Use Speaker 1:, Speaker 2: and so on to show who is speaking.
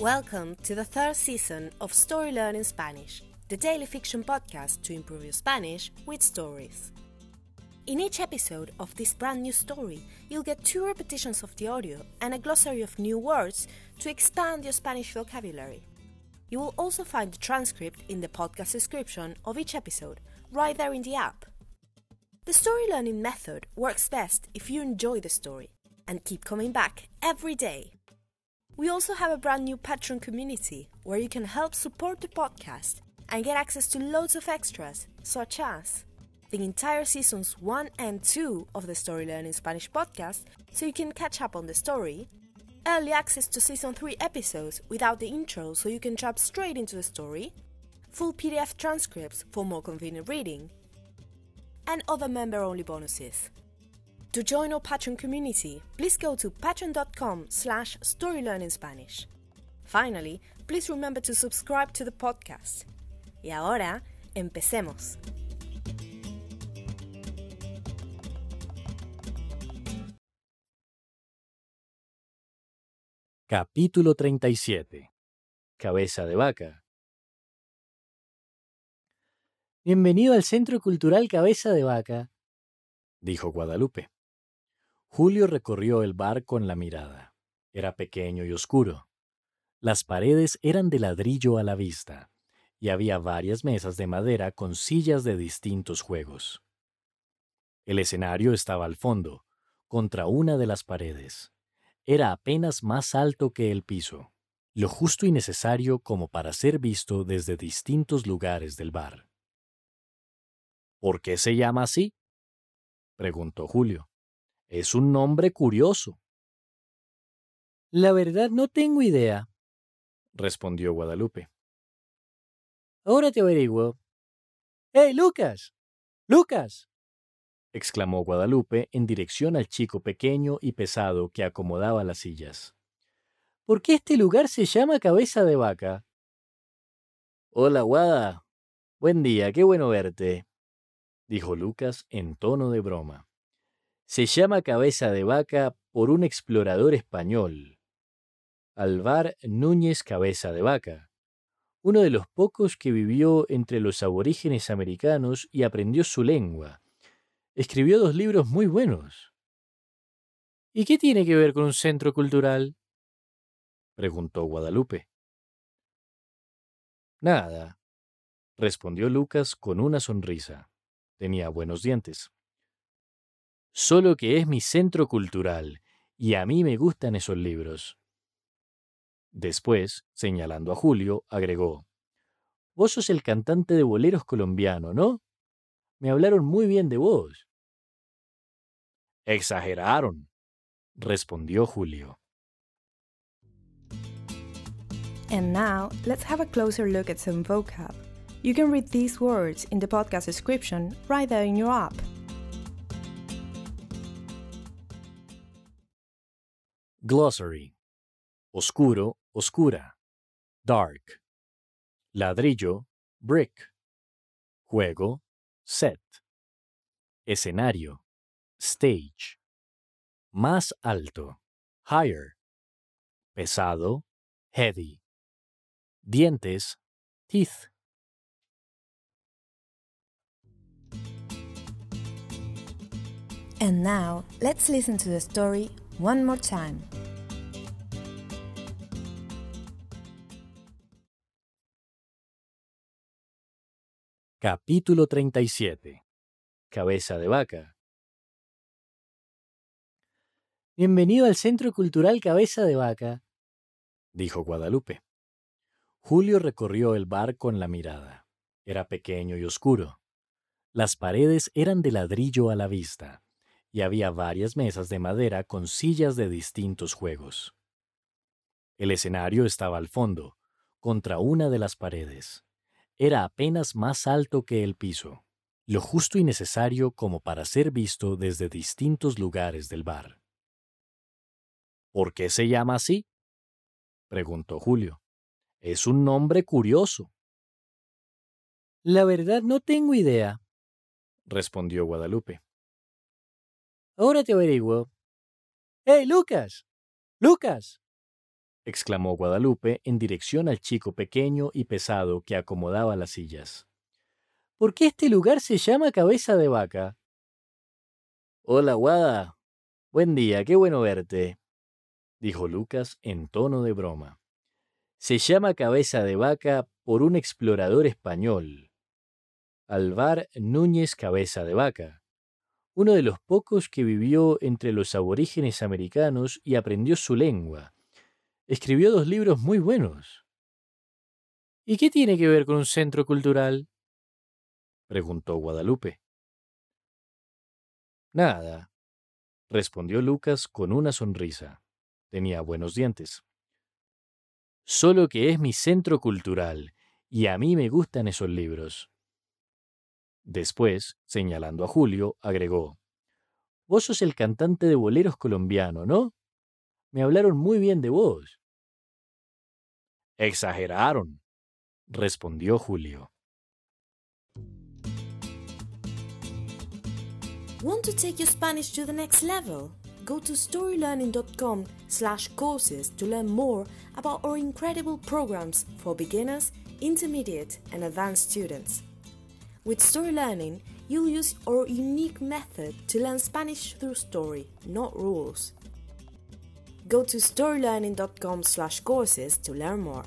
Speaker 1: Welcome to the third season of Story Learning Spanish, the daily fiction podcast to improve your Spanish with stories. In each episode of this brand new story, you'll get two repetitions of the audio and a glossary of new words to expand your Spanish vocabulary. You will also find the transcript in the podcast description of each episode, right there in the app. The story learning method works best if you enjoy the story and keep coming back every day. We also have a brand new Patreon community where you can help support the podcast and get access to loads of extras, such as the entire seasons 1 and 2 of the Story Learning Spanish podcast, so you can catch up on the story, early access to season 3 episodes without the intro, so you can jump straight into the story, full PDF transcripts for more convenient reading, and other member only bonuses. To join our Patreon community, please go to patreon.com slash storylearningspanish. Finally, please remember to subscribe to the podcast. Y ahora, empecemos.
Speaker 2: Capítulo 37. Cabeza de vaca. Bienvenido al Centro Cultural Cabeza de Vaca, dijo Guadalupe. Julio recorrió el bar con la mirada. Era pequeño y oscuro. Las paredes eran de ladrillo a la vista, y había varias mesas de madera con sillas de distintos juegos. El escenario estaba al fondo, contra una de las paredes. Era apenas más alto que el piso, lo justo y necesario como para ser visto desde distintos lugares del bar. ¿Por qué se llama así? preguntó Julio. Es un nombre curioso. La verdad no tengo idea, respondió Guadalupe. Ahora te averiguo. ¡Hey, Lucas! ¡Lucas! exclamó Guadalupe en dirección al chico pequeño y pesado que acomodaba las sillas. ¿Por qué este lugar se llama Cabeza de Vaca? Hola, Guada. Buen día, qué bueno verte, dijo Lucas en tono de broma se llama Cabeza de Vaca por un explorador español, Alvar Núñez Cabeza de Vaca, uno de los pocos que vivió entre los aborígenes americanos y aprendió su lengua. Escribió dos libros muy buenos. ¿Y qué tiene que ver con un centro cultural? preguntó Guadalupe. Nada, respondió Lucas con una sonrisa. Tenía buenos dientes solo que es mi centro cultural, y a mí me gustan esos libros. Después, señalando a Julio, agregó, Vos sos el cantante de boleros colombiano, ¿no? Me hablaron muy bien de vos. Exageraron, respondió Julio.
Speaker 1: And now, let's have a closer look at some vocab. You can read these words in the podcast description right there in your app.
Speaker 2: Glossary. Oscuro, oscura. Dark. Ladrillo, brick. Juego, set. Escenario, stage. Más alto, higher. Pesado, heavy. Dientes, teeth.
Speaker 1: And now, let's listen to the story one more time.
Speaker 2: Capítulo 37. Cabeza de vaca. Bienvenido al Centro Cultural Cabeza de Vaca, dijo Guadalupe. Julio recorrió el bar con la mirada. Era pequeño y oscuro. Las paredes eran de ladrillo a la vista y había varias mesas de madera con sillas de distintos juegos. El escenario estaba al fondo, contra una de las paredes. Era apenas más alto que el piso, lo justo y necesario como para ser visto desde distintos lugares del bar. ¿Por qué se llama así? preguntó Julio. Es un nombre curioso. La verdad no tengo idea, respondió Guadalupe. Ahora te averiguo. ¡Hey, Lucas! ¡Lucas! Exclamó Guadalupe en dirección al chico pequeño y pesado que acomodaba las sillas. ¿Por qué este lugar se llama Cabeza de Vaca? Hola, Guada. Buen día, qué bueno verte, dijo Lucas en tono de broma. Se llama Cabeza de Vaca por un explorador español, Alvar Núñez Cabeza de Vaca, uno de los pocos que vivió entre los aborígenes americanos y aprendió su lengua. Escribió dos libros muy buenos. ¿Y qué tiene que ver con un centro cultural? preguntó Guadalupe. Nada, respondió Lucas con una sonrisa. Tenía buenos dientes. Solo que es mi centro cultural, y a mí me gustan esos libros. Después, señalando a Julio, agregó, Vos sos el cantante de boleros colombiano, ¿no? Me hablaron muy bien de vos. Exageraron, respondió Julio.
Speaker 1: Want to take your Spanish to the next level? Go to storylearning.com slash courses to learn more about our incredible programs for beginners, intermediate and advanced students. With Story Learning, you'll use our unique method to learn Spanish through story, not rules. Go to storylearning.com slash courses to learn more.